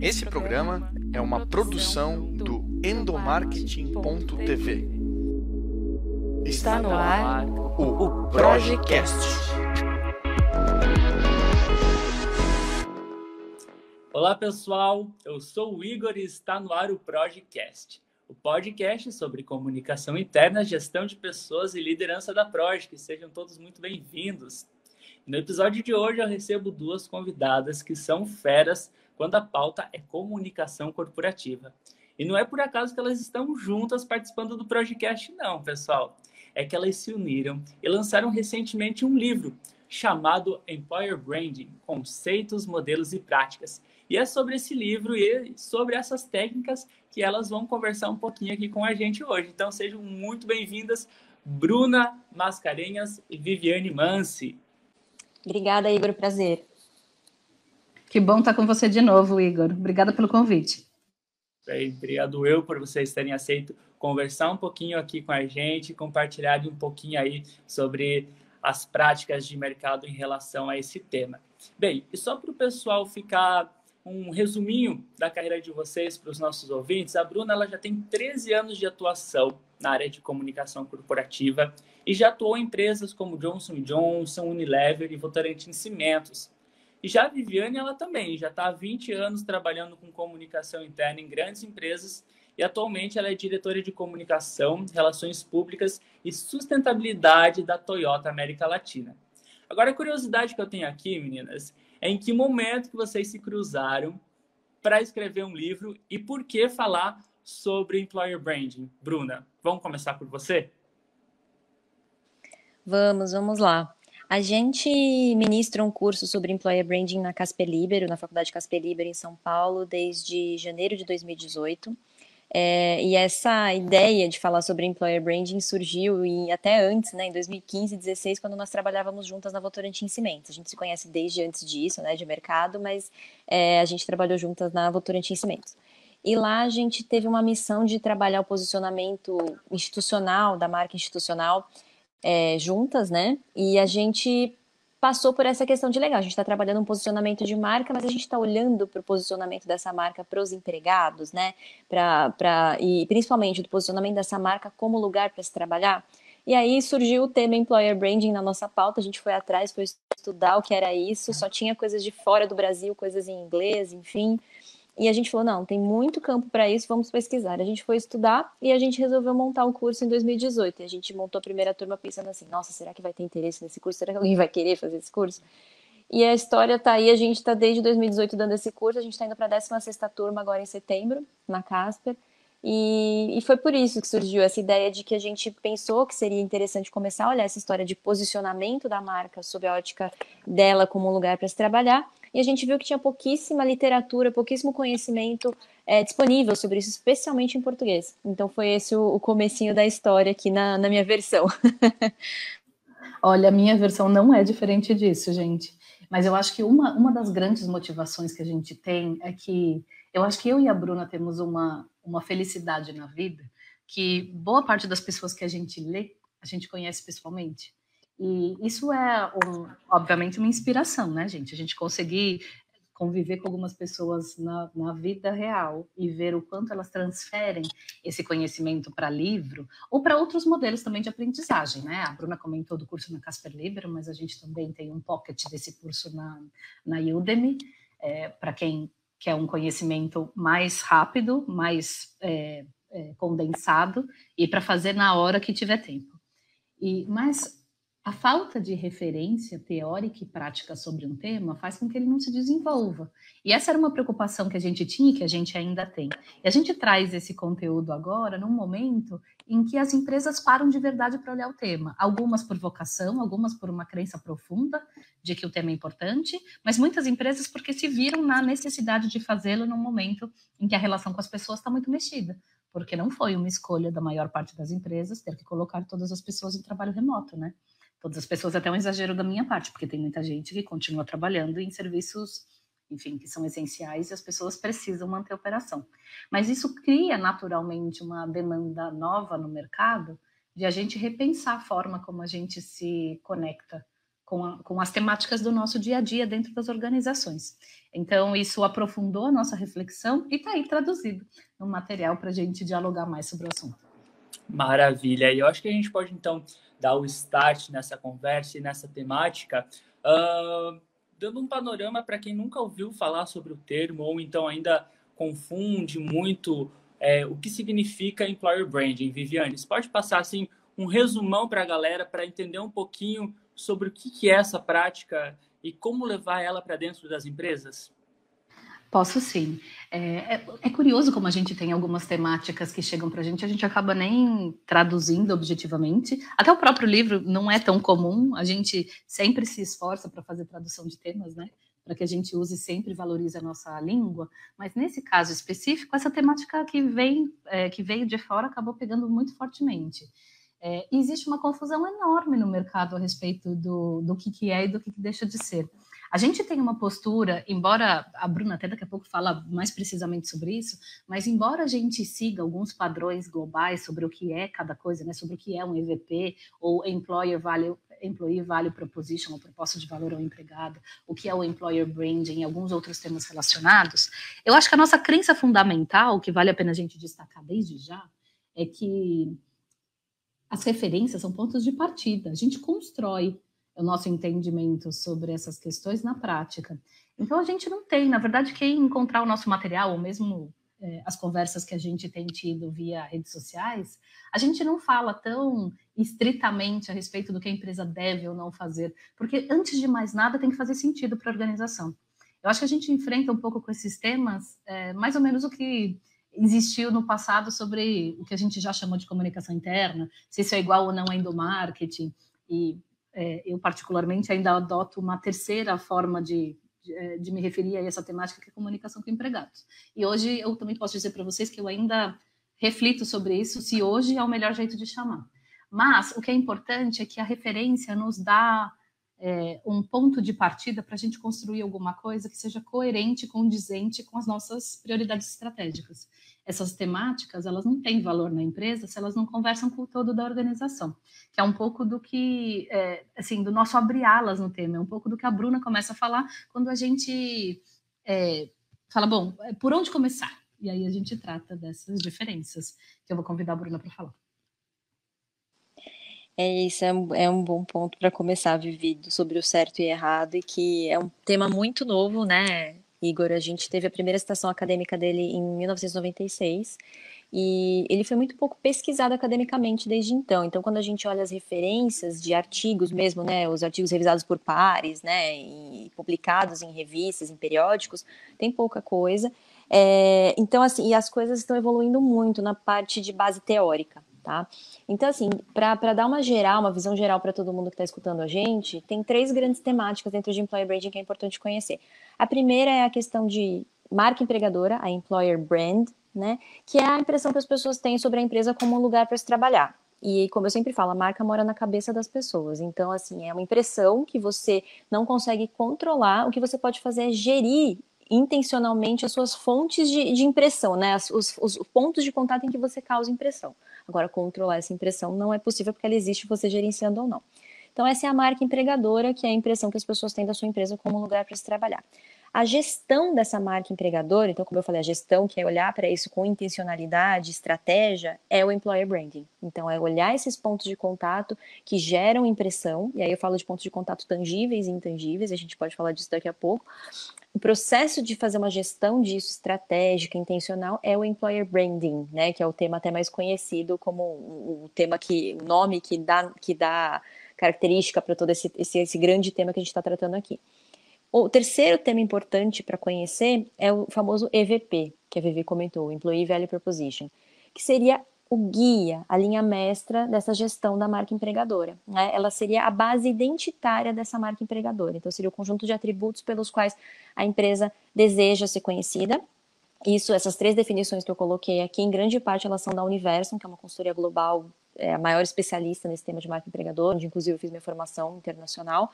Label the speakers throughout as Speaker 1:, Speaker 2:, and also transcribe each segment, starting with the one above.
Speaker 1: Esse programa é uma produção do endomarketing.tv.
Speaker 2: Está no ar
Speaker 1: o Projecast.
Speaker 3: Olá pessoal, eu sou o Igor e está no ar o Projecast, o podcast sobre comunicação interna, gestão de pessoas e liderança da Project. Sejam todos muito bem-vindos. No episódio de hoje eu recebo duas convidadas que são feras quando a pauta é comunicação corporativa. E não é por acaso que elas estão juntas participando do podcast, não, pessoal. É que elas se uniram e lançaram recentemente um livro chamado Employer Branding: Conceitos, Modelos e Práticas. E é sobre esse livro e sobre essas técnicas que elas vão conversar um pouquinho aqui com a gente hoje. Então sejam muito bem-vindas, Bruna Mascarenhas e Viviane Mansi.
Speaker 2: Obrigada, Igor. Prazer.
Speaker 4: Que bom estar com você de novo, Igor. Obrigada pelo convite.
Speaker 3: Bem, obrigado eu por vocês terem aceito conversar um pouquinho aqui com a gente, compartilhar um pouquinho aí sobre as práticas de mercado em relação a esse tema. Bem, e só para o pessoal ficar um resuminho da carreira de vocês para os nossos ouvintes, a Bruna ela já tem 13 anos de atuação na área de comunicação corporativa e já atuou em empresas como Johnson Johnson, Unilever e Votorantim Cimentos. E já a Viviane, ela também já está há 20 anos trabalhando com comunicação interna em grandes empresas e atualmente ela é diretora de comunicação, relações públicas e sustentabilidade da Toyota América Latina. Agora, a curiosidade que eu tenho aqui, meninas, é em que momento que vocês se cruzaram para escrever um livro e por que falar sobre employer branding? Bruna, vamos começar por você?
Speaker 2: Vamos, vamos lá. A gente ministra um curso sobre Employer Branding na Casper Libero, na Faculdade Casper Libero, em São Paulo, desde janeiro de 2018. É, e essa ideia de falar sobre Employer Branding surgiu e até antes, né, em 2015 e 2016, quando nós trabalhávamos juntas na Votorantim Cimentos. A gente se conhece desde antes disso, né, de mercado, mas é, a gente trabalhou juntas na Votorantim Cimentos. E lá a gente teve uma missão de trabalhar o posicionamento institucional, da marca institucional, é, juntas, né? E a gente passou por essa questão de legal. A gente está trabalhando um posicionamento de marca, mas a gente está olhando para o posicionamento dessa marca para os empregados, né? Pra, pra, e principalmente do posicionamento dessa marca como lugar para se trabalhar. E aí surgiu o tema Employer Branding na nossa pauta. A gente foi atrás, foi estudar o que era isso. Só tinha coisas de fora do Brasil, coisas em inglês, enfim. E a gente falou: não, tem muito campo para isso, vamos pesquisar. A gente foi estudar e a gente resolveu montar um curso em 2018. E a gente montou a primeira turma pensando assim: nossa, será que vai ter interesse nesse curso? Será que alguém vai querer fazer esse curso? E a história está aí, a gente está desde 2018 dando esse curso, a gente está indo para a 16 turma agora em setembro, na Casper. E, e, foi por isso que surgiu essa ideia de que a gente pensou que seria interessante começar a olhar essa história de posicionamento da marca sob a ótica dela como um lugar para se trabalhar e a gente viu que tinha pouquíssima literatura, pouquíssimo conhecimento é, disponível sobre isso, especialmente em português. Então foi esse o, o comecinho da história aqui na, na minha versão.
Speaker 4: Olha, a minha versão não é diferente disso, gente. Mas eu acho que uma, uma das grandes motivações que a gente tem é que eu acho que eu e a Bruna temos uma, uma felicidade na vida que boa parte das pessoas que a gente lê, a gente conhece pessoalmente. E isso é, um, obviamente, uma inspiração, né, gente? A gente conseguir conviver com algumas pessoas na, na vida real e ver o quanto elas transferem esse conhecimento para livro ou para outros modelos também de aprendizagem, né? A Bruna comentou do curso na Casper Libero, mas a gente também tem um pocket desse curso na, na Udemy, é, para quem quer um conhecimento mais rápido, mais é, é, condensado e para fazer na hora que tiver tempo. E, mas a falta de referência teórica e prática sobre um tema faz com que ele não se desenvolva. E essa era uma preocupação que a gente tinha e que a gente ainda tem. E a gente traz esse conteúdo agora num momento em que as empresas param de verdade para olhar o tema. Algumas por vocação, algumas por uma crença profunda de que o tema é importante, mas muitas empresas porque se viram na necessidade de fazê-lo num momento em que a relação com as pessoas está muito mexida porque não foi uma escolha da maior parte das empresas ter que colocar todas as pessoas em trabalho remoto, né? Todas as pessoas, até um exagero da minha parte, porque tem muita gente que continua trabalhando em serviços, enfim, que são essenciais e as pessoas precisam manter a operação. Mas isso cria naturalmente uma demanda nova no mercado de a gente repensar a forma como a gente se conecta com, a, com as temáticas do nosso dia a dia dentro das organizações. Então, isso aprofundou a nossa reflexão e está aí traduzido no material para a gente dialogar mais sobre o assunto.
Speaker 3: Maravilha. E eu acho que a gente pode, então, dar o start nessa conversa e nessa temática, uh, dando um panorama para quem nunca ouviu falar sobre o termo ou então ainda confunde muito é, o que significa employer branding. Viviane, você pode passar assim um resumão para a galera para entender um pouquinho sobre o que é essa prática e como levar ela para dentro das empresas?
Speaker 4: Posso sim. É, é, é, curioso como a gente tem algumas temáticas que chegam para a gente, a gente acaba nem traduzindo objetivamente. Até o próprio livro não é tão comum, a gente sempre se esforça para fazer tradução de temas, né? Para que a gente use e sempre valorize a nossa língua. Mas nesse caso específico, essa temática que, vem, é, que veio de fora acabou pegando muito fortemente. É, existe uma confusão enorme no mercado a respeito do, do que, que é e do que, que deixa de ser. A gente tem uma postura, embora a Bruna até daqui a pouco fala mais precisamente sobre isso, mas embora a gente siga alguns padrões globais sobre o que é cada coisa, né, sobre o que é um EVP ou Employer Value, Employee Value Proposition, ou proposta de valor ao empregado, o que é o Employer Branding e alguns outros temas relacionados, eu acho que a nossa crença fundamental, que vale a pena a gente destacar desde já, é que as referências são pontos de partida. A gente constrói o nosso entendimento sobre essas questões na prática. Então, a gente não tem, na verdade, quem encontrar o nosso material, ou mesmo é, as conversas que a gente tem tido via redes sociais, a gente não fala tão estritamente a respeito do que a empresa deve ou não fazer, porque antes de mais nada tem que fazer sentido para a organização. Eu acho que a gente enfrenta um pouco com esses temas, é, mais ou menos o que existiu no passado sobre o que a gente já chamou de comunicação interna, se isso é igual ou não a endomarketing, e é, eu particularmente ainda adoto uma terceira forma de, de, é, de, me referir a essa temática, que é comunicação com empregados. E hoje eu também posso dizer para vocês que eu ainda reflito sobre isso, se hoje é o melhor jeito de chamar. Mas o que é importante é que a referência nos dá é, um ponto de partida para a gente construir alguma coisa que seja coerente, condizente com as nossas prioridades estratégicas. Essas temáticas, elas não têm valor na empresa se elas não conversam com o todo da organização, que é um pouco do que, é, assim, do nosso abrir alas no tema, é um pouco do que a Bruna começa a falar quando a gente é, fala, bom, é, por onde começar? E aí a gente trata dessas diferenças, que eu vou convidar a Bruna para falar.
Speaker 2: É isso, é um, é um bom ponto para começar, Vivido, sobre o certo e errado, e que é um tema muito novo, né, Igor? A gente teve a primeira citação acadêmica dele em 1996, e ele foi muito pouco pesquisado academicamente desde então. Então, quando a gente olha as referências de artigos mesmo, né, os artigos revisados por pares, né, e publicados em revistas, em periódicos, tem pouca coisa. É, então, assim, e as coisas estão evoluindo muito na parte de base teórica tá? Então, assim, para dar uma geral, uma visão geral para todo mundo que está escutando a gente, tem três grandes temáticas dentro de Employer Branding que é importante conhecer. A primeira é a questão de marca empregadora, a Employer Brand, né? Que é a impressão que as pessoas têm sobre a empresa como um lugar para se trabalhar. E como eu sempre falo, a marca mora na cabeça das pessoas. Então, assim, é uma impressão que você não consegue controlar. O que você pode fazer é gerir intencionalmente as suas fontes de, de impressão, né? Os, os, pontos de contato em que você causa impressão. Agora, controlar essa impressão não é possível porque ela existe você gerenciando ou não. Então, essa é a marca empregadora, que é a impressão que as pessoas têm da sua empresa como lugar para se trabalhar. A gestão dessa marca empregadora, então, como eu falei, a gestão, que é olhar para isso com intencionalidade, estratégia, é o employer branding. Então, é olhar esses pontos de contato que geram impressão, e aí eu falo de pontos de contato tangíveis e intangíveis, a gente pode falar disso daqui a pouco. O processo de fazer uma gestão disso estratégica, intencional, é o employer branding, né, que é o tema até mais conhecido como o tema que, o nome que dá, que dá característica para todo esse, esse, esse grande tema que a gente está tratando aqui. O terceiro tema importante para conhecer é o famoso EVP, que a Vivi comentou, Employee Value Proposition, que seria o guia, a linha mestra dessa gestão da marca empregadora. Né? Ela seria a base identitária dessa marca empregadora. Então, seria o conjunto de atributos pelos quais a empresa deseja ser conhecida. Isso, essas três definições que eu coloquei aqui, em grande parte elas são da Universum, que é uma consultoria global é a maior especialista nesse tema de marca empregador, onde inclusive eu fiz minha formação internacional.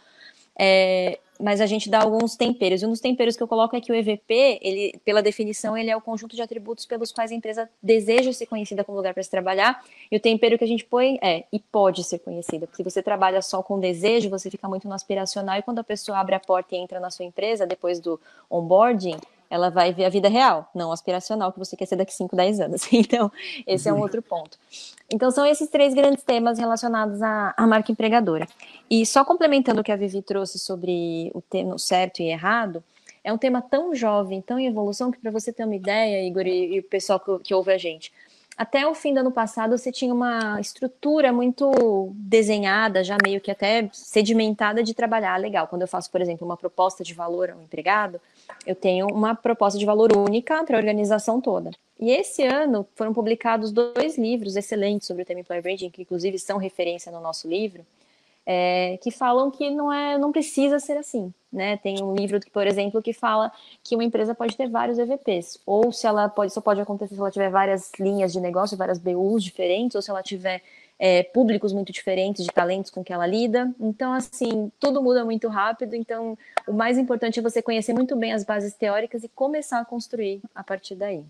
Speaker 2: É, mas a gente dá alguns temperos. E um dos temperos que eu coloco é que o EVP, ele, pela definição, ele é o conjunto de atributos pelos quais a empresa deseja ser conhecida como lugar para se trabalhar. E o tempero que a gente põe é e pode ser conhecida. Porque se você trabalha só com desejo, você fica muito no aspiracional. E quando a pessoa abre a porta e entra na sua empresa, depois do onboarding, ela vai ver a vida real, não aspiracional que você quer ser daqui 5, 10 anos. Então, esse é um outro ponto. Então, são esses três grandes temas relacionados à, à marca empregadora. E só complementando o que a Vivi trouxe sobre o tema certo e errado, é um tema tão jovem, tão em evolução, que para você ter uma ideia, Igor, e, e o pessoal que, que ouve a gente, até o fim do ano passado você tinha uma estrutura muito desenhada, já meio que até sedimentada de trabalhar legal. Quando eu faço, por exemplo, uma proposta de valor ao empregado, eu tenho uma proposta de valor única para a organização toda. E esse ano foram publicados dois livros excelentes sobre o tema Employer Branding, que inclusive são referência no nosso livro, é, que falam que não é, não precisa ser assim, né? Tem um livro por exemplo, que fala que uma empresa pode ter vários EVPs, ou se ela pode, só pode acontecer se ela tiver várias linhas de negócio, várias BUs diferentes, ou se ela tiver é, públicos muito diferentes de talentos com que ela lida. Então, assim, tudo muda muito rápido. Então, o mais importante é você conhecer muito bem as bases teóricas e começar a construir a partir daí.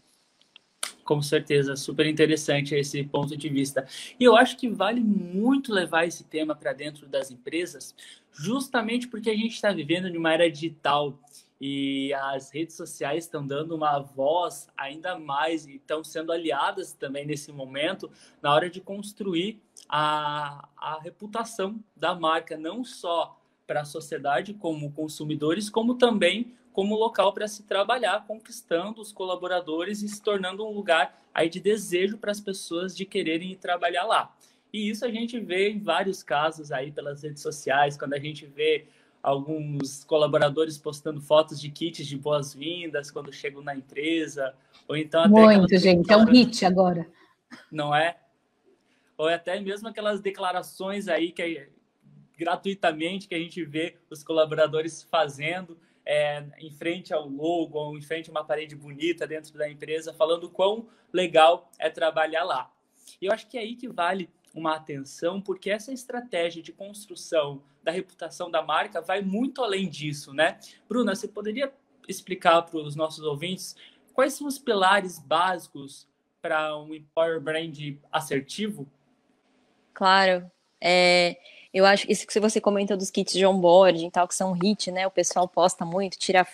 Speaker 3: Com certeza, super interessante esse ponto de vista. E eu acho que vale muito levar esse tema para dentro das empresas, justamente porque a gente está vivendo em uma era digital e as redes sociais estão dando uma voz ainda mais e estão sendo aliadas também nesse momento na hora de construir a, a reputação da marca, não só para a sociedade como consumidores, como também como local para se trabalhar, conquistando os colaboradores e se tornando um lugar aí de desejo para as pessoas de quererem ir trabalhar lá. E isso a gente vê em vários casos aí pelas redes sociais, quando a gente vê alguns colaboradores postando fotos de kits de boas-vindas quando chegam na empresa, ou então até
Speaker 4: muito gente, é um hit agora,
Speaker 3: não é? Ou até mesmo aquelas declarações aí que é gratuitamente que a gente vê os colaboradores fazendo é, em frente ao logo ou em frente a uma parede bonita dentro da empresa, falando quão legal é trabalhar lá. E eu acho que é aí que vale uma atenção, porque essa estratégia de construção da reputação da marca vai muito além disso, né? Bruna, você poderia explicar para os nossos ouvintes quais são os pilares básicos para um employer brand assertivo?
Speaker 2: Claro. É, eu acho que isso que você comentou dos kits de onboarding tal, que são hit, né? O pessoal posta muito, tira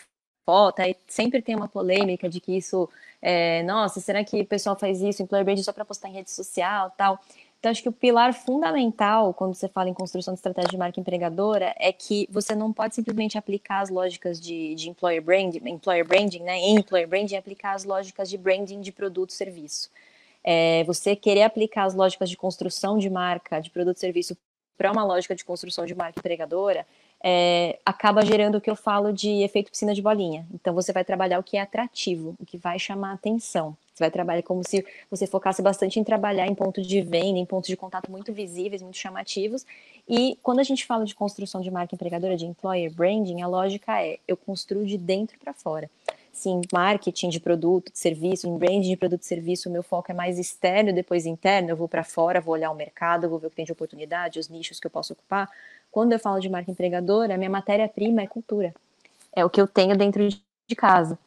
Speaker 2: foto, aí sempre tem uma polêmica de que isso, é, nossa, será que o pessoal faz isso, employer brand só para postar em rede social tal? Então, acho que o pilar fundamental, quando você fala em construção de estratégia de marca empregadora, é que você não pode simplesmente aplicar as lógicas de, de employer, branding, employer branding, né, em employer branding, aplicar as lógicas de branding de produto e serviço. É, você querer aplicar as lógicas de construção de marca, de produto e serviço para uma lógica de construção de marca empregadora, é, acaba gerando o que eu falo de efeito piscina de bolinha. Então, você vai trabalhar o que é atrativo, o que vai chamar atenção. Você vai trabalhar como se você focasse bastante em trabalhar em pontos de venda, em pontos de contato muito visíveis, muito chamativos. E quando a gente fala de construção de marca empregadora, de employer branding, a lógica é eu construo de dentro para fora sim, marketing de produto, de serviço, em branding de produto e serviço, o meu foco é mais externo, depois interno, eu vou para fora, vou olhar o mercado, vou ver o que tem de oportunidade, os nichos que eu posso ocupar. Quando eu falo de marca empregadora, a minha matéria-prima é cultura. É o que eu tenho dentro de casa.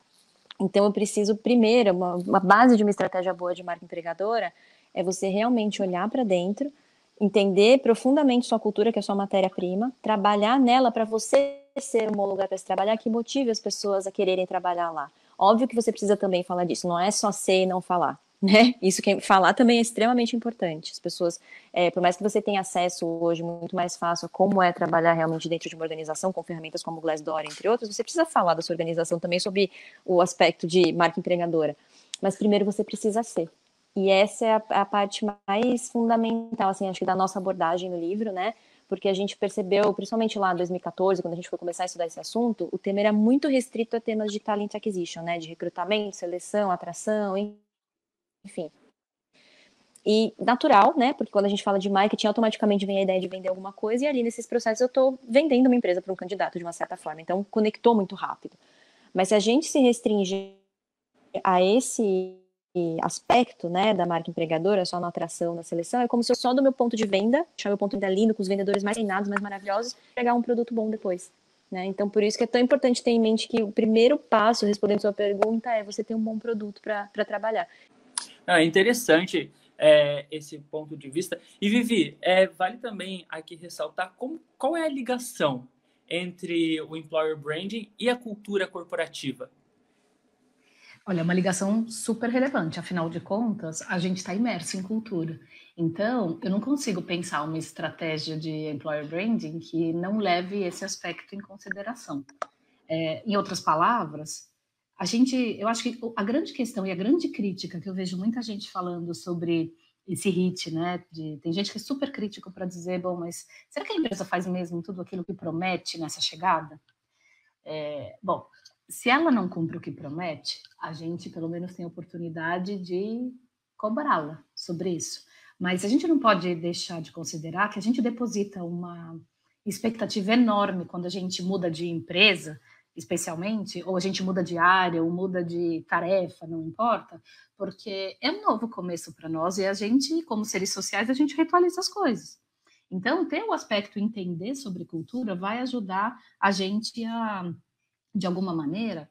Speaker 2: Então, eu preciso, primeiro, uma, uma base de uma estratégia boa de marca empregadora é você realmente olhar para dentro, entender profundamente sua cultura, que é sua matéria-prima, trabalhar nela para você ser um bom lugar para se trabalhar que motive as pessoas a quererem trabalhar lá. Óbvio que você precisa também falar disso, não é só ser e não falar. Né? Isso que falar também é extremamente importante. As pessoas, é, por mais que você tenha acesso hoje muito mais fácil a como é trabalhar realmente dentro de uma organização com ferramentas como o Glassdoor, entre outras, você precisa falar da sua organização também sobre o aspecto de marca empregadora. Mas primeiro você precisa ser. E essa é a, a parte mais fundamental, assim, acho que da nossa abordagem no livro, né? Porque a gente percebeu, principalmente lá em 2014, quando a gente foi começar a estudar esse assunto, o tema era muito restrito a temas de talent acquisition, né, de recrutamento, seleção, atração, enfim. E natural, né, porque quando a gente fala de marketing, automaticamente vem a ideia de vender alguma coisa, e ali nesses processos eu estou vendendo uma empresa para um candidato de uma certa forma, então conectou muito rápido. Mas se a gente se restringir a esse aspecto né, da marca empregadora, só na atração, na seleção, é como se eu só do meu ponto de venda, deixar meu ponto de venda lindo, com os vendedores mais treinados, mais maravilhosos, pegar um produto bom depois. Né? Então, por isso que é tão importante ter em mente que o primeiro passo, respondendo sua pergunta, é você ter um bom produto para trabalhar.
Speaker 3: é interessante é, esse ponto de vista. E, Vivi, é, vale também aqui ressaltar como, qual é a ligação entre o employer branding e a cultura corporativa.
Speaker 4: Olha, é uma ligação super relevante, afinal de contas, a gente está imerso em cultura. Então, eu não consigo pensar uma estratégia de employer branding que não leve esse aspecto em consideração. É, em outras palavras, a gente, eu acho que a grande questão e a grande crítica que eu vejo muita gente falando sobre esse hit, né? De, tem gente que é super crítico para dizer, bom, mas será que a empresa faz mesmo tudo aquilo que promete nessa chegada? É, bom, se ela não cumpre o que promete, a gente pelo menos tem a oportunidade de cobrá-la sobre isso. Mas a gente não pode deixar de considerar que a gente deposita uma expectativa enorme quando a gente muda de empresa especialmente, ou a gente muda de área, ou muda de tarefa, não importa, porque é um novo começo para nós e a gente, como seres sociais, a gente ritualiza as coisas. Então, ter o aspecto entender sobre cultura vai ajudar a gente a, de alguma maneira,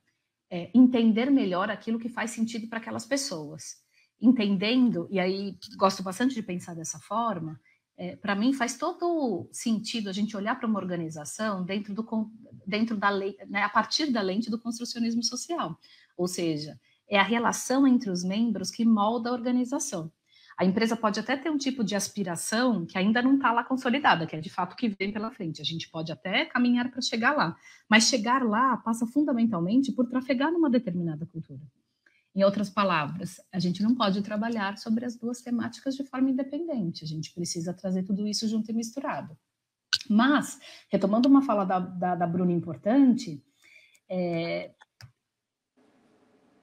Speaker 4: é, entender melhor aquilo que faz sentido para aquelas pessoas. Entendendo, e aí gosto bastante de pensar dessa forma, é, para mim faz todo sentido a gente olhar para uma organização dentro do dentro da lei, né, a partir da lente do construcionismo social, ou seja, é a relação entre os membros que molda a organização. A empresa pode até ter um tipo de aspiração que ainda não está lá consolidada, que é de fato o que vem pela frente. A gente pode até caminhar para chegar lá, mas chegar lá passa fundamentalmente por trafegar numa determinada cultura. Em outras palavras, a gente não pode trabalhar sobre as duas temáticas de forma independente, a gente precisa trazer tudo isso junto e misturado. Mas, retomando uma fala da, da, da Bruna importante, é,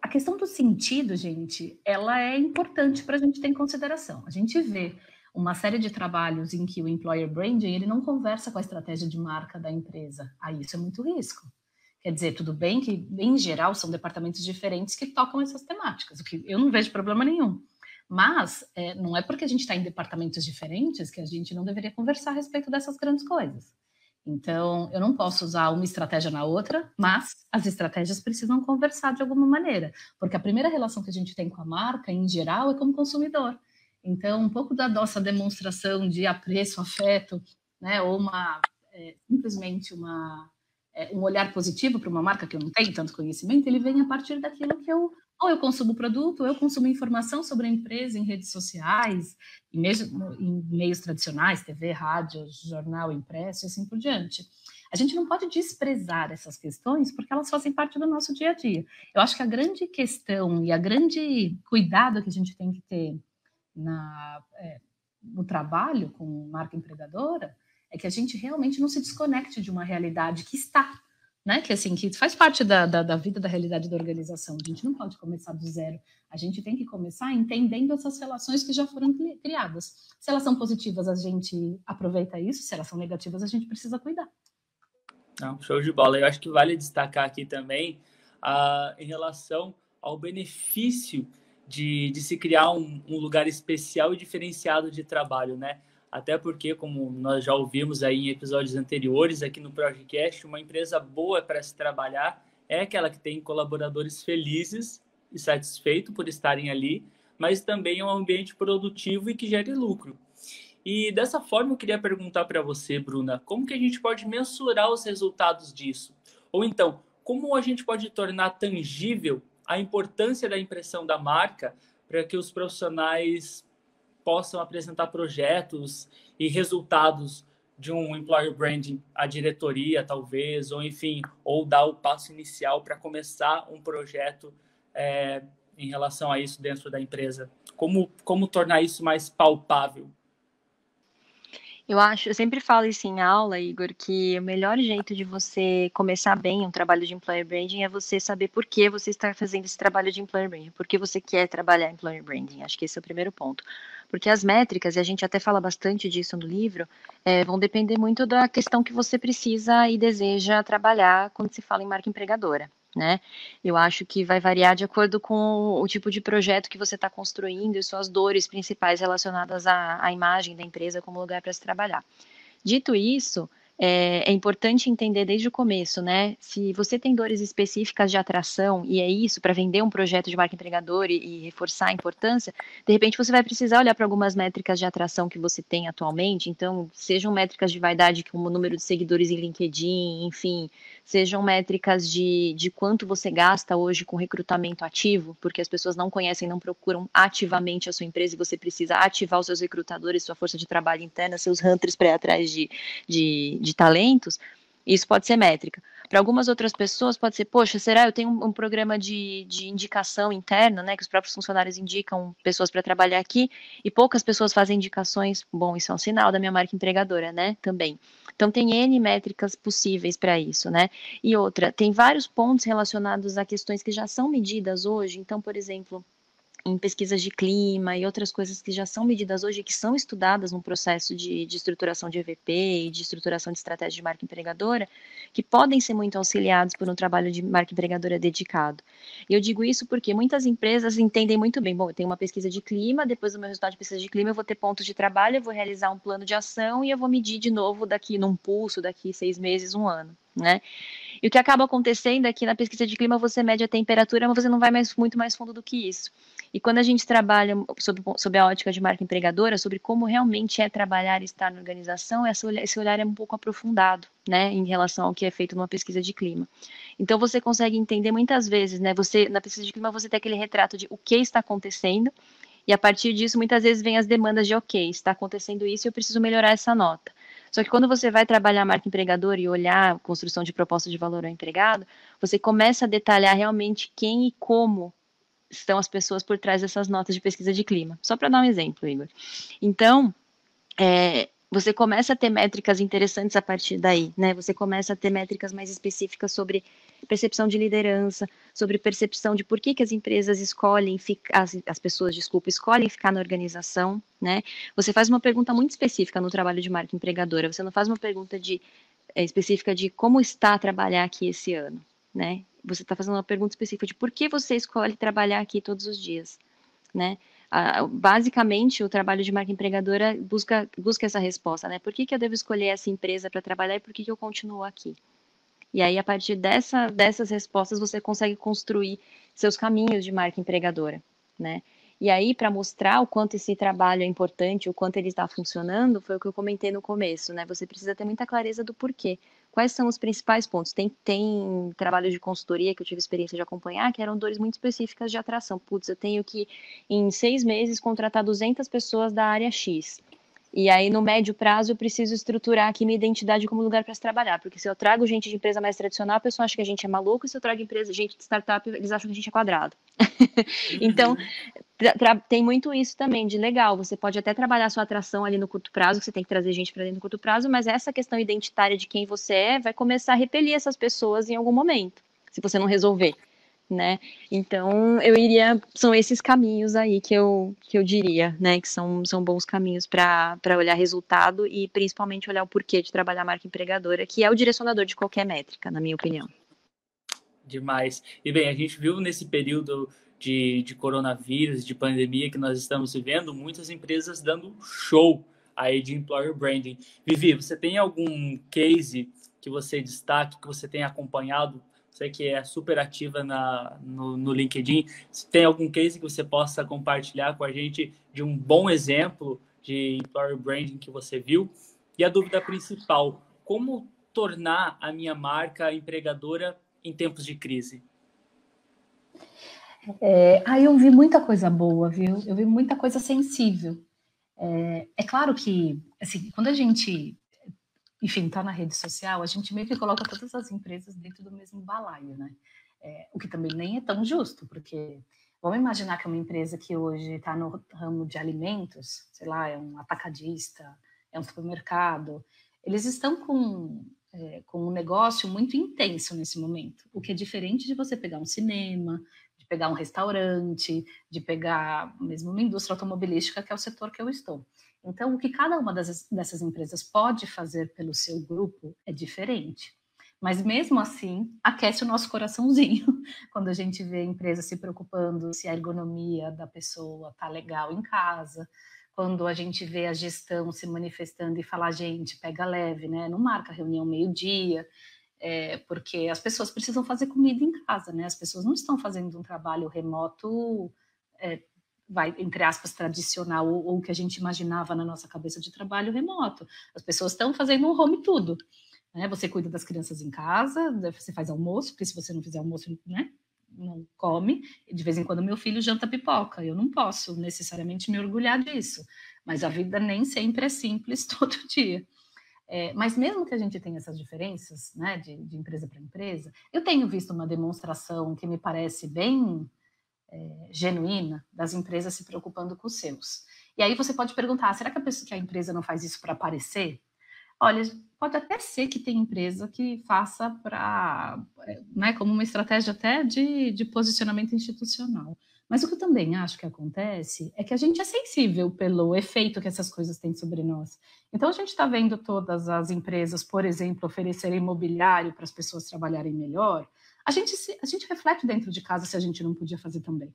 Speaker 4: a questão do sentido, gente, ela é importante para a gente ter em consideração. A gente vê uma série de trabalhos em que o employer branding ele não conversa com a estratégia de marca da empresa. Aí isso é muito risco. Quer dizer, tudo bem que, em geral, são departamentos diferentes que tocam essas temáticas, o que eu não vejo problema nenhum. Mas é, não é porque a gente está em departamentos diferentes que a gente não deveria conversar a respeito dessas grandes coisas. Então, eu não posso usar uma estratégia na outra, mas as estratégias precisam conversar de alguma maneira, porque a primeira relação que a gente tem com a marca, em geral, é como consumidor. Então, um pouco da nossa demonstração de apreço, afeto, né, ou uma é, simplesmente uma é, um olhar positivo para uma marca que eu não tenho tanto conhecimento, ele vem a partir daquilo que eu ou eu consumo produto, ou eu consumo informação sobre a empresa em redes sociais, em meios, em meios tradicionais, TV, rádio, jornal, impresso e assim por diante. A gente não pode desprezar essas questões porque elas fazem parte do nosso dia a dia. Eu acho que a grande questão e a grande cuidado que a gente tem que ter na, é, no trabalho com marca empregadora é que a gente realmente não se desconecte de uma realidade que está né? Que assim, que faz parte da, da, da, vida, da realidade da organização. A gente não pode começar do zero. A gente tem que começar entendendo essas relações que já foram criadas. Se elas são positivas, a gente aproveita isso. Se elas são negativas, a gente precisa cuidar.
Speaker 3: Não, show de bola. Eu acho que vale destacar aqui também uh, em relação ao benefício de, de se criar um, um lugar especial e diferenciado de trabalho, né? Até porque, como nós já ouvimos aí em episódios anteriores aqui no Projecast, uma empresa boa para se trabalhar é aquela que tem colaboradores felizes e satisfeitos por estarem ali, mas também é um ambiente produtivo e que gere lucro. E dessa forma eu queria perguntar para você, Bruna, como que a gente pode mensurar os resultados disso? Ou então, como a gente pode tornar tangível a importância da impressão da marca para que os profissionais possam apresentar projetos e resultados de um employer branding à diretoria, talvez, ou enfim, ou dar o passo inicial para começar um projeto é, em relação a isso dentro da empresa? Como, como tornar isso mais palpável?
Speaker 2: Eu acho, eu sempre falo isso em aula, Igor, que o melhor jeito de você começar bem um trabalho de employer branding é você saber por que você está fazendo esse trabalho de employer branding, por que você quer trabalhar employer branding. Acho que esse é o primeiro ponto. Porque as métricas, e a gente até fala bastante disso no livro, é, vão depender muito da questão que você precisa e deseja trabalhar quando se fala em marca empregadora. né? Eu acho que vai variar de acordo com o tipo de projeto que você está construindo e suas dores principais relacionadas à, à imagem da empresa como lugar para se trabalhar. Dito isso, é, é, importante entender desde o começo, né? Se você tem dores específicas de atração e é isso para vender um projeto de marca empregador e, e, reforçar a importância, de repente você vai precisar olhar para algumas métricas de atração que você tem atualmente. Então, sejam métricas de vaidade, como o número de seguidores em LinkedIn, enfim, sejam métricas de, de quanto você gasta hoje com recrutamento ativo, porque as pessoas não conhecem, não procuram ativamente a sua empresa e você precisa ativar os seus recrutadores, sua força de trabalho interna, seus hunters para ir atrás de, de, de de talentos, isso pode ser métrica. Para algumas outras pessoas pode ser, poxa, será eu tenho um, um programa de, de, indicação interna, né, que os próprios funcionários indicam pessoas para trabalhar aqui e poucas pessoas fazem indicações. Bom, isso é um sinal da minha marca empregadora, né, também. Então tem N métricas possíveis para isso, né? E outra, tem vários pontos relacionados a questões que já são medidas hoje. Então, por exemplo, em pesquisas de clima e outras coisas que já são medidas hoje, que são estudadas no processo de, de estruturação de EVP e de estruturação de estratégia de marca empregadora, que podem ser muito auxiliados por um trabalho de marca empregadora dedicado. E eu digo isso porque muitas empresas entendem muito bem, bom, eu tenho uma pesquisa de clima, depois do meu resultado de pesquisa de clima eu vou ter pontos de trabalho, eu vou realizar um plano de ação e eu vou medir de novo daqui num pulso, daqui seis meses, um ano, né? E o que acaba acontecendo é que na pesquisa de clima você mede a temperatura, mas você não vai mais muito mais fundo do que isso. E quando a gente trabalha sob, a ótica de marca empregadora, sobre como realmente é trabalhar e estar na organização, esse olhar, esse olhar é um pouco aprofundado, né, em relação ao que é feito numa pesquisa de clima. Então você consegue entender muitas vezes, né, você na pesquisa de clima você tem aquele retrato de o que está acontecendo, e a partir disso muitas vezes vem as demandas de, ok, está acontecendo isso, eu preciso melhorar essa nota. Só que quando você vai trabalhar a marca empregadora e olhar a construção de proposta de valor ao empregado, você começa a detalhar realmente quem e como estão as pessoas por trás dessas notas de pesquisa de clima. Só para dar um exemplo, Igor. Então, é, você começa a ter métricas interessantes a partir daí, né? Você começa a ter métricas mais específicas sobre percepção de liderança, sobre percepção de por que, que as empresas escolhem ficar, as, as pessoas, desculpa, escolhem ficar na organização, né? Você faz uma pergunta muito específica no trabalho de marca empregadora, você não faz uma pergunta de, é, específica de como está a trabalhar aqui esse ano, né? Você está fazendo uma pergunta específica de por que você escolhe trabalhar aqui todos os dias, né? Basicamente, o trabalho de marca empregadora busca, busca essa resposta, né? Por que, que eu devo escolher essa empresa para trabalhar e por que, que eu continuo aqui? E aí, a partir dessa, dessas respostas, você consegue construir seus caminhos de marca empregadora, né? E aí, para mostrar o quanto esse trabalho é importante, o quanto ele está funcionando, foi o que eu comentei no começo, né? Você precisa ter muita clareza do porquê. Quais são os principais pontos? Tem, tem trabalho de consultoria que eu tive experiência de acompanhar, que eram dores muito específicas de atração. Putz, eu tenho que, em seis meses, contratar 200 pessoas da área X. E aí, no médio prazo, eu preciso estruturar aqui minha identidade como lugar para se trabalhar. Porque se eu trago gente de empresa mais tradicional, a pessoa acha que a gente é maluco, e se eu trago empresa, gente de startup, eles acham que a gente é quadrado. então, tem muito isso também, de legal. Você pode até trabalhar sua atração ali no curto prazo, que você tem que trazer gente para dentro no curto prazo, mas essa questão identitária de quem você é vai começar a repelir essas pessoas em algum momento, se você não resolver né? Então, eu iria, são esses caminhos aí que eu, que eu diria, né, que são, são bons caminhos para olhar resultado e principalmente olhar o porquê de trabalhar a marca empregadora, que é o direcionador de qualquer métrica, na minha opinião.
Speaker 3: Demais. E bem, a gente viu nesse período de, de coronavírus, de pandemia que nós estamos vivendo, muitas empresas dando show aí de employer branding. Vivi, você tem algum case que você destaque, que você tem acompanhado você que é super ativa na, no, no LinkedIn, se tem algum case que você possa compartilhar com a gente de um bom exemplo de employer branding que você viu. E a dúvida principal, como tornar a minha marca empregadora em tempos de crise?
Speaker 4: É, aí eu vi muita coisa boa, viu? Eu vi muita coisa sensível. É, é claro que, assim, quando a gente enfim, está na rede social, a gente meio que coloca todas as empresas dentro do mesmo balaio, né? É, o que também nem é tão justo, porque vamos imaginar que é uma empresa que hoje está no ramo de alimentos, sei lá, é um atacadista, é um supermercado, eles estão com, é, com um negócio muito intenso nesse momento, o que é diferente de você pegar um cinema, pegar um restaurante, de pegar mesmo uma indústria automobilística, que é o setor que eu estou. Então, o que cada uma dessas, dessas empresas pode fazer pelo seu grupo é diferente. Mas mesmo assim, aquece o nosso coraçãozinho quando a gente vê a empresa se preocupando se a ergonomia da pessoa tá legal em casa, quando a gente vê a gestão se manifestando e falar, gente, pega leve, né? Não marca reunião meio-dia, é, porque as pessoas precisam fazer comida em casa, né? As pessoas não estão fazendo um trabalho remoto, é, vai, entre aspas, tradicional, ou o que a gente imaginava na nossa cabeça de trabalho remoto. As pessoas estão fazendo um home tudo. Né? Você cuida das crianças em casa, você faz almoço, porque se você não fizer almoço, né? não come. De vez em quando meu filho janta pipoca. Eu não posso necessariamente me orgulhar disso. Mas a vida nem sempre é simples todo dia. É, mas mesmo que a gente tenha essas diferenças, né, de, de empresa para empresa, eu tenho visto uma demonstração que me parece bem é, genuína das empresas se preocupando com os seus. E aí você pode perguntar, será que a, pessoa, que a empresa não faz isso para aparecer? Olha, pode até ser que tem empresa que faça para, né, como uma estratégia até de, de posicionamento institucional. Mas o que eu também acho que acontece é que a gente é sensível pelo efeito que essas coisas têm sobre nós. Então, a gente está vendo todas as empresas, por exemplo, oferecerem imobiliário para as pessoas trabalharem melhor. A gente, a gente reflete dentro de casa se a gente não podia fazer também.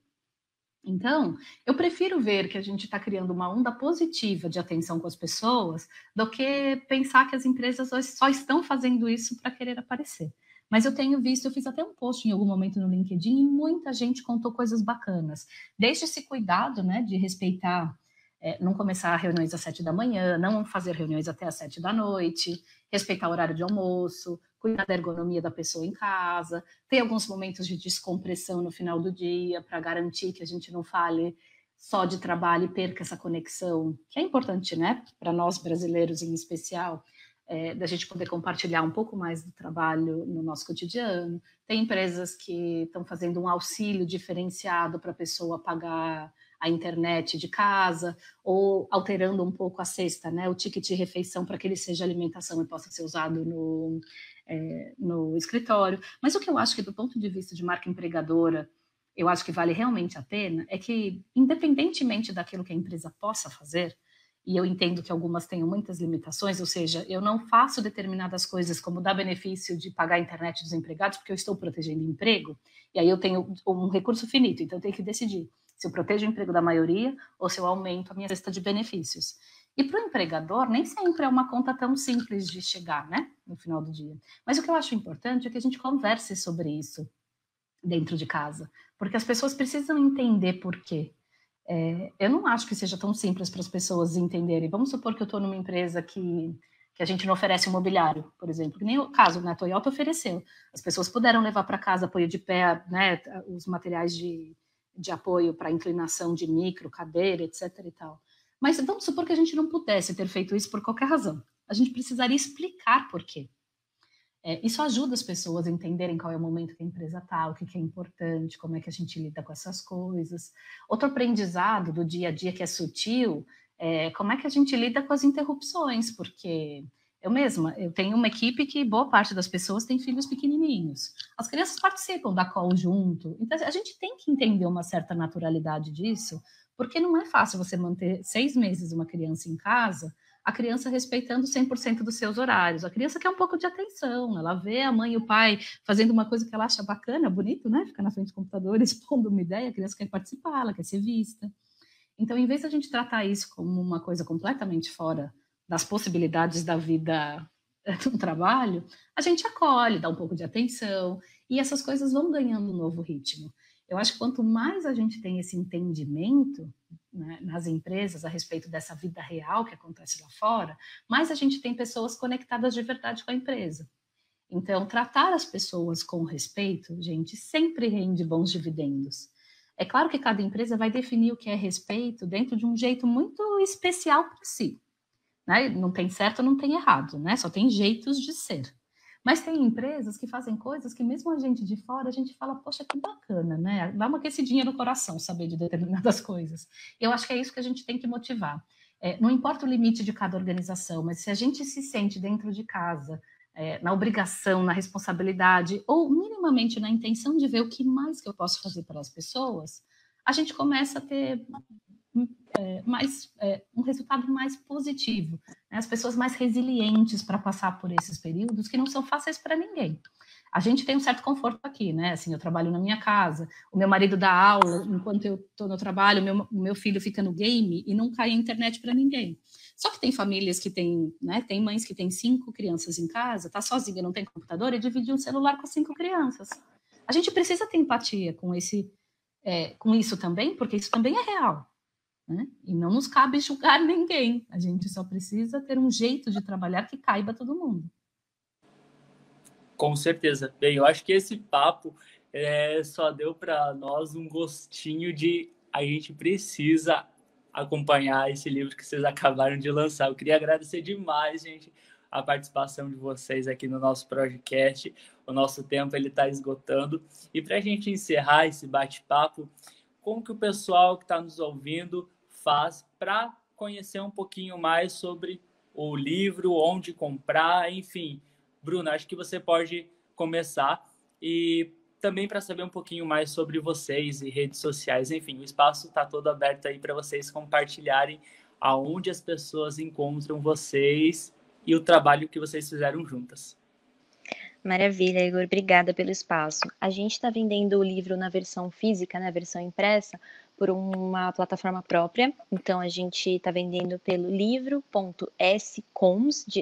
Speaker 4: Então, eu prefiro ver que a gente está criando uma onda positiva de atenção com as pessoas do que pensar que as empresas só estão fazendo isso para querer aparecer. Mas eu tenho visto, eu fiz até um post em algum momento no LinkedIn e muita gente contou coisas bacanas. Desde esse cuidado, né, de respeitar, é, não começar reuniões às sete da manhã, não fazer reuniões até às sete da noite, respeitar o horário de almoço, cuidar da ergonomia da pessoa em casa, ter alguns momentos de descompressão no final do dia para garantir que a gente não fale só de trabalho e perca essa conexão, que é importante, né, para nós brasileiros em especial, é, da gente poder compartilhar um pouco mais do trabalho no nosso cotidiano. Tem empresas que estão fazendo um auxílio diferenciado para a pessoa pagar a internet de casa, ou alterando um pouco a cesta, né, o ticket de refeição para que ele seja alimentação e possa ser usado no, é, no escritório. Mas o que eu acho que, do ponto de vista de marca empregadora, eu acho que vale realmente a pena é que, independentemente daquilo que a empresa possa fazer, e eu entendo que algumas tenham muitas limitações, ou seja, eu não faço determinadas coisas como dar benefício de pagar a internet dos empregados, porque eu estou protegendo o emprego, e aí eu tenho um recurso finito, então eu tenho que decidir se eu protejo o emprego da maioria ou se eu aumento a minha cesta de benefícios. E para o empregador, nem sempre é uma conta tão simples de chegar, né, no final do dia. Mas o que eu acho importante é que a gente converse sobre isso dentro de casa, porque as pessoas precisam entender por quê. É, eu não acho que seja tão simples para as pessoas entenderem. Vamos supor que eu estou numa empresa que, que a gente não oferece imobiliário, por exemplo, que nem o caso, né? A Toyota ofereceu. As pessoas puderam levar para casa apoio de pé, né? Os materiais de, de apoio para inclinação de micro, cadeira, etc. e tal. Mas vamos supor que a gente não pudesse ter feito isso por qualquer razão. A gente precisaria explicar por quê. É, isso ajuda as pessoas a entenderem qual é o momento que a empresa está, o que, que é importante, como é que a gente lida com essas coisas. Outro aprendizado do dia a dia que é sutil é como é que a gente lida com as interrupções, porque eu mesma, eu tenho uma equipe que boa parte das pessoas tem filhos pequenininhos. As crianças participam da call junto, então a gente tem que entender uma certa naturalidade disso, porque não é fácil você manter seis meses uma criança em casa, a criança respeitando 100% dos seus horários. A criança quer um pouco de atenção, ela vê a mãe e o pai fazendo uma coisa que ela acha bacana, bonito, né? Ficar na frente do computador expondo uma ideia, a criança quer participar, ela quer ser vista. Então, em vez de a gente tratar isso como uma coisa completamente fora das possibilidades da vida do trabalho, a gente acolhe, dá um pouco de atenção, e essas coisas vão ganhando um novo ritmo. Eu acho que quanto mais a gente tem esse entendimento né, nas empresas a respeito dessa vida real que acontece lá fora, mais a gente tem pessoas conectadas de verdade com a empresa. Então, tratar as pessoas com respeito, gente, sempre rende bons dividendos. É claro que cada empresa vai definir o que é respeito dentro de um jeito muito especial para si. Né? Não tem certo, não tem errado, né? Só tem jeitos de ser. Mas tem empresas que fazem coisas que mesmo a gente de fora, a gente fala, poxa, que bacana, né? Dá uma aquecidinha no coração saber de determinadas coisas. Eu acho que é isso que a gente tem que motivar. É, não importa o limite de cada organização, mas se a gente se sente dentro de casa, é, na obrigação, na responsabilidade, ou minimamente na intenção de ver o que mais que eu posso fazer para as pessoas, a gente começa a ter é, mais é, um resultado mais positivo, né? as pessoas mais resilientes para passar por esses períodos que não são fáceis para ninguém. A gente tem um certo conforto aqui, né? Assim, eu trabalho na minha casa, o meu marido dá aula enquanto eu estou no trabalho, meu, meu filho fica no game e não cai a internet para ninguém. Só que tem famílias que têm, né? Tem mães que têm cinco crianças em casa, tá sozinha, não tem computador e divide um celular com cinco crianças. A gente precisa ter empatia com esse, é, com isso também, porque isso também é real. Né? E não nos cabe julgar ninguém. A gente só precisa ter um jeito de trabalhar que caiba todo mundo.
Speaker 3: Com certeza. Bem, eu acho que esse papo é, só deu para nós um gostinho de a gente precisa acompanhar esse livro que vocês acabaram de lançar. Eu queria agradecer demais, gente, a participação de vocês aqui no nosso podcast. O nosso tempo ele está esgotando. E para a gente encerrar esse bate-papo, como que o pessoal que está nos ouvindo faz para conhecer um pouquinho mais sobre o livro, onde comprar, enfim. Bruna, acho que você pode começar e também para saber um pouquinho mais sobre vocês e redes sociais. Enfim, o espaço está todo aberto aí para vocês compartilharem aonde as pessoas encontram vocês e o trabalho que vocês fizeram juntas.
Speaker 2: Maravilha, Igor. Obrigada pelo espaço. A gente está vendendo o livro na versão física, na versão impressa, por uma plataforma própria. Então, a gente está vendendo pelo livro.scoms,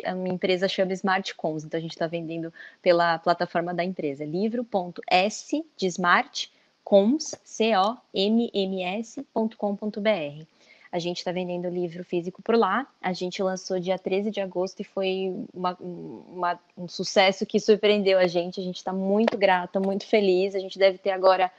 Speaker 2: a minha empresa chama Smartcoms, então a gente está vendendo pela plataforma da empresa, livro.s de smart, coms, C-O-M-M-S.com.br. A gente está vendendo livro físico por lá. A gente lançou dia 13 de agosto e foi uma, uma, um sucesso que surpreendeu a gente. A gente está muito grata, muito feliz. A gente deve ter agora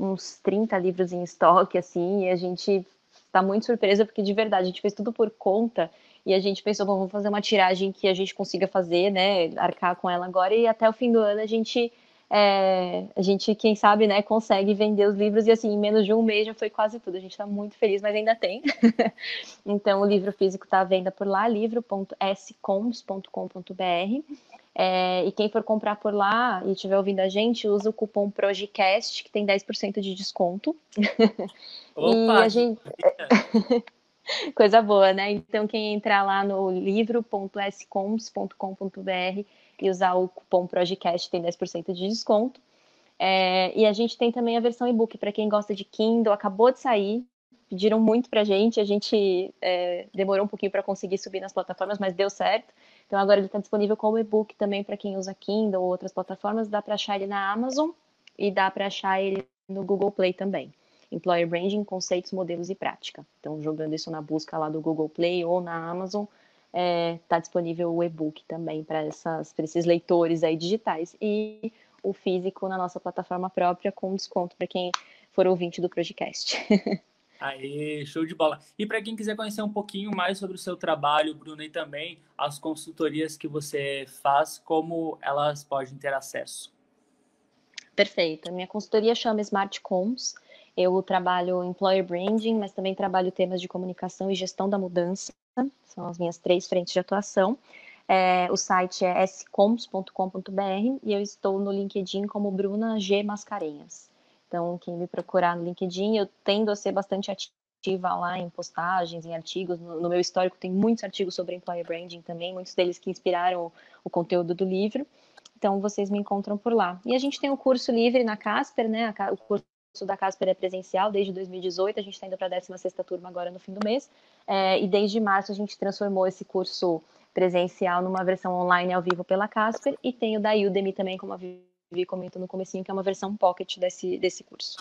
Speaker 2: uns 30 livros em estoque, assim, e a gente está muito surpresa, porque de verdade, a gente fez tudo por conta. E a gente pensou, bom, vamos fazer uma tiragem que a gente consiga fazer, né? Arcar com ela agora, e até o fim do ano a gente é, a gente, quem sabe, né, consegue vender os livros e assim, em menos de um mês já foi quase tudo. A gente está muito feliz, mas ainda tem. então, o livro físico está à venda por lá, livro.scoms.com.br. É, e quem for comprar por lá e estiver ouvindo a gente, usa o cupom PROGCAST, que tem 10% de desconto.
Speaker 3: Opa, e a gente.
Speaker 2: Coisa boa, né? Então, quem entrar lá no livro.scoms.com.br e usar o cupom PROGCAST tem 10% de desconto. É, e a gente tem também a versão e-book para quem gosta de Kindle, acabou de sair, pediram muito para a gente, a gente é, demorou um pouquinho para conseguir subir nas plataformas, mas deu certo. Então agora ele está disponível como e-book também para quem usa Kindle ou outras plataformas, dá para achar ele na Amazon e dá para achar ele no Google Play também. Employer Branding, conceitos, modelos e prática. Então, jogando isso na busca lá do Google Play ou na Amazon, está é, tá disponível o e-book também para esses leitores aí digitais e o físico na nossa plataforma própria com desconto para quem for ouvinte do podcast.
Speaker 3: Aí, show de bola. E para quem quiser conhecer um pouquinho mais sobre o seu trabalho, Bruno, e também as consultorias que você faz, como elas podem ter acesso?
Speaker 2: Perfeito. A minha consultoria chama Smart Comms. Eu trabalho employer branding, mas também trabalho temas de comunicação e gestão da mudança. São as minhas três frentes de atuação. É, o site é scoms.com.br e eu estou no LinkedIn como Bruna G. Mascarenhas. Então, quem me procurar no LinkedIn, eu tendo a ser bastante ativa lá em postagens, em artigos. No, no meu histórico tem muitos artigos sobre employer branding também, muitos deles que inspiraram o, o conteúdo do livro. Então, vocês me encontram por lá. E a gente tem o curso livre na Casper, né? O curso da Casper é presencial desde 2018, a gente está indo para a 16 turma agora no fim do mês, é, e desde março a gente transformou esse curso presencial numa versão online ao vivo pela Casper, e tem o da Udemy também, como a Vivi comentou no comecinho, que é uma versão pocket desse, desse curso.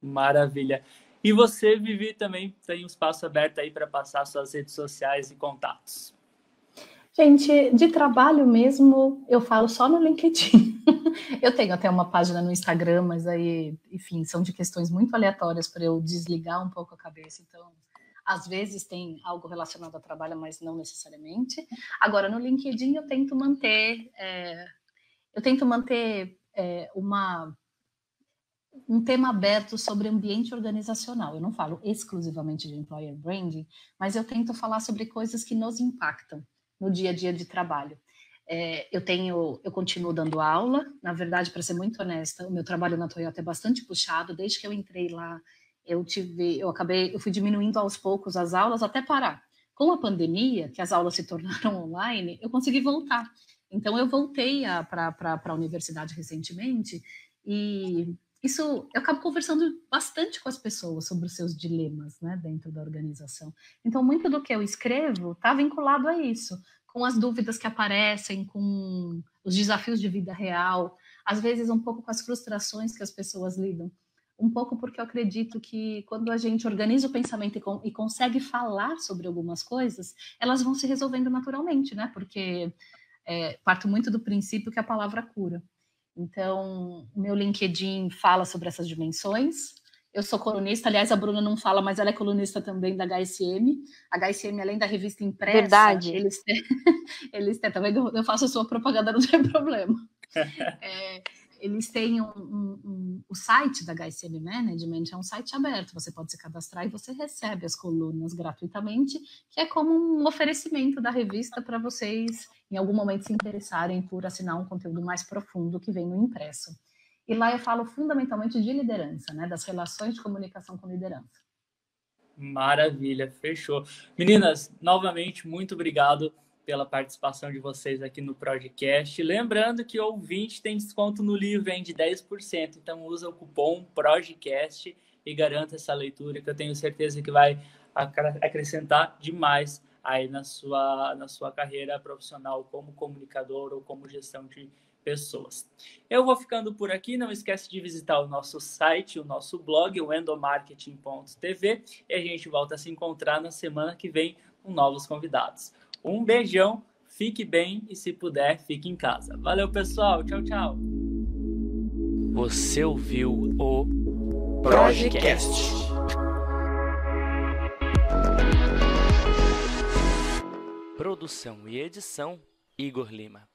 Speaker 3: Maravilha. E você, Vivi, também tem um espaço aberto aí para passar suas redes sociais e contatos.
Speaker 4: Gente, de trabalho mesmo, eu falo só no LinkedIn. eu tenho até uma página no Instagram, mas aí, enfim, são de questões muito aleatórias para eu desligar um pouco a cabeça. Então, às vezes tem algo relacionado ao trabalho, mas não necessariamente. Agora, no LinkedIn, eu tento manter, é, eu tento manter é, uma um tema aberto sobre ambiente organizacional. Eu não falo exclusivamente de employer branding, mas eu tento falar sobre coisas que nos impactam no dia a dia de trabalho. É, eu tenho, eu continuo dando aula. Na verdade, para ser muito honesta, o meu trabalho na Toyota é bastante puxado. Desde que eu entrei lá, eu tive, eu acabei, eu fui diminuindo aos poucos as aulas até parar. Com a pandemia, que as aulas se tornaram online, eu consegui voltar. Então eu voltei para a universidade recentemente e isso eu acabo conversando bastante com as pessoas sobre os seus dilemas, né, dentro da organização. Então muito do que eu escrevo está vinculado a isso, com as dúvidas que aparecem, com os desafios de vida real, às vezes um pouco com as frustrações que as pessoas lidam um pouco porque eu acredito que quando a gente organiza o pensamento e, com, e, consegue falar sobre algumas coisas, elas vão se resolvendo naturalmente, né? Porque é, parto muito do princípio que a palavra cura. Então, o meu LinkedIn fala sobre essas dimensões. Eu sou colunista, aliás, a Bruna não fala, mas ela é colunista também da HSM. A HSM, além da revista impressa,
Speaker 2: Verdade.
Speaker 4: eles têm, eles têm também, eu faço a sua propaganda, não tem problema. É, eles têm um, um, um, o site da HSM Management, é um site aberto, você pode se cadastrar e você recebe as colunas gratuitamente, que é como um oferecimento da revista para vocês, em algum momento, se interessarem por assinar um conteúdo mais profundo que vem no impresso. E lá eu falo fundamentalmente de liderança, né, das relações de comunicação com liderança.
Speaker 3: Maravilha, fechou. Meninas, novamente, muito obrigado pela participação de vocês aqui no podcast. Lembrando que ouvinte tem desconto no livro em de 10%, então usa o cupom PROGCAST e garanta essa leitura que eu tenho certeza que vai acrescentar demais aí na sua, na sua carreira profissional como comunicador ou como gestão de pessoas. Eu vou ficando por aqui, não esquece de visitar o nosso site, o nosso blog, o endomarketing.tv, e a gente volta a se encontrar na semana que vem com novos convidados. Um beijão, fique bem e se puder, fique em casa. Valeu, pessoal. Tchau, tchau.
Speaker 1: Você ouviu o Projecast. Produção e edição Igor Lima.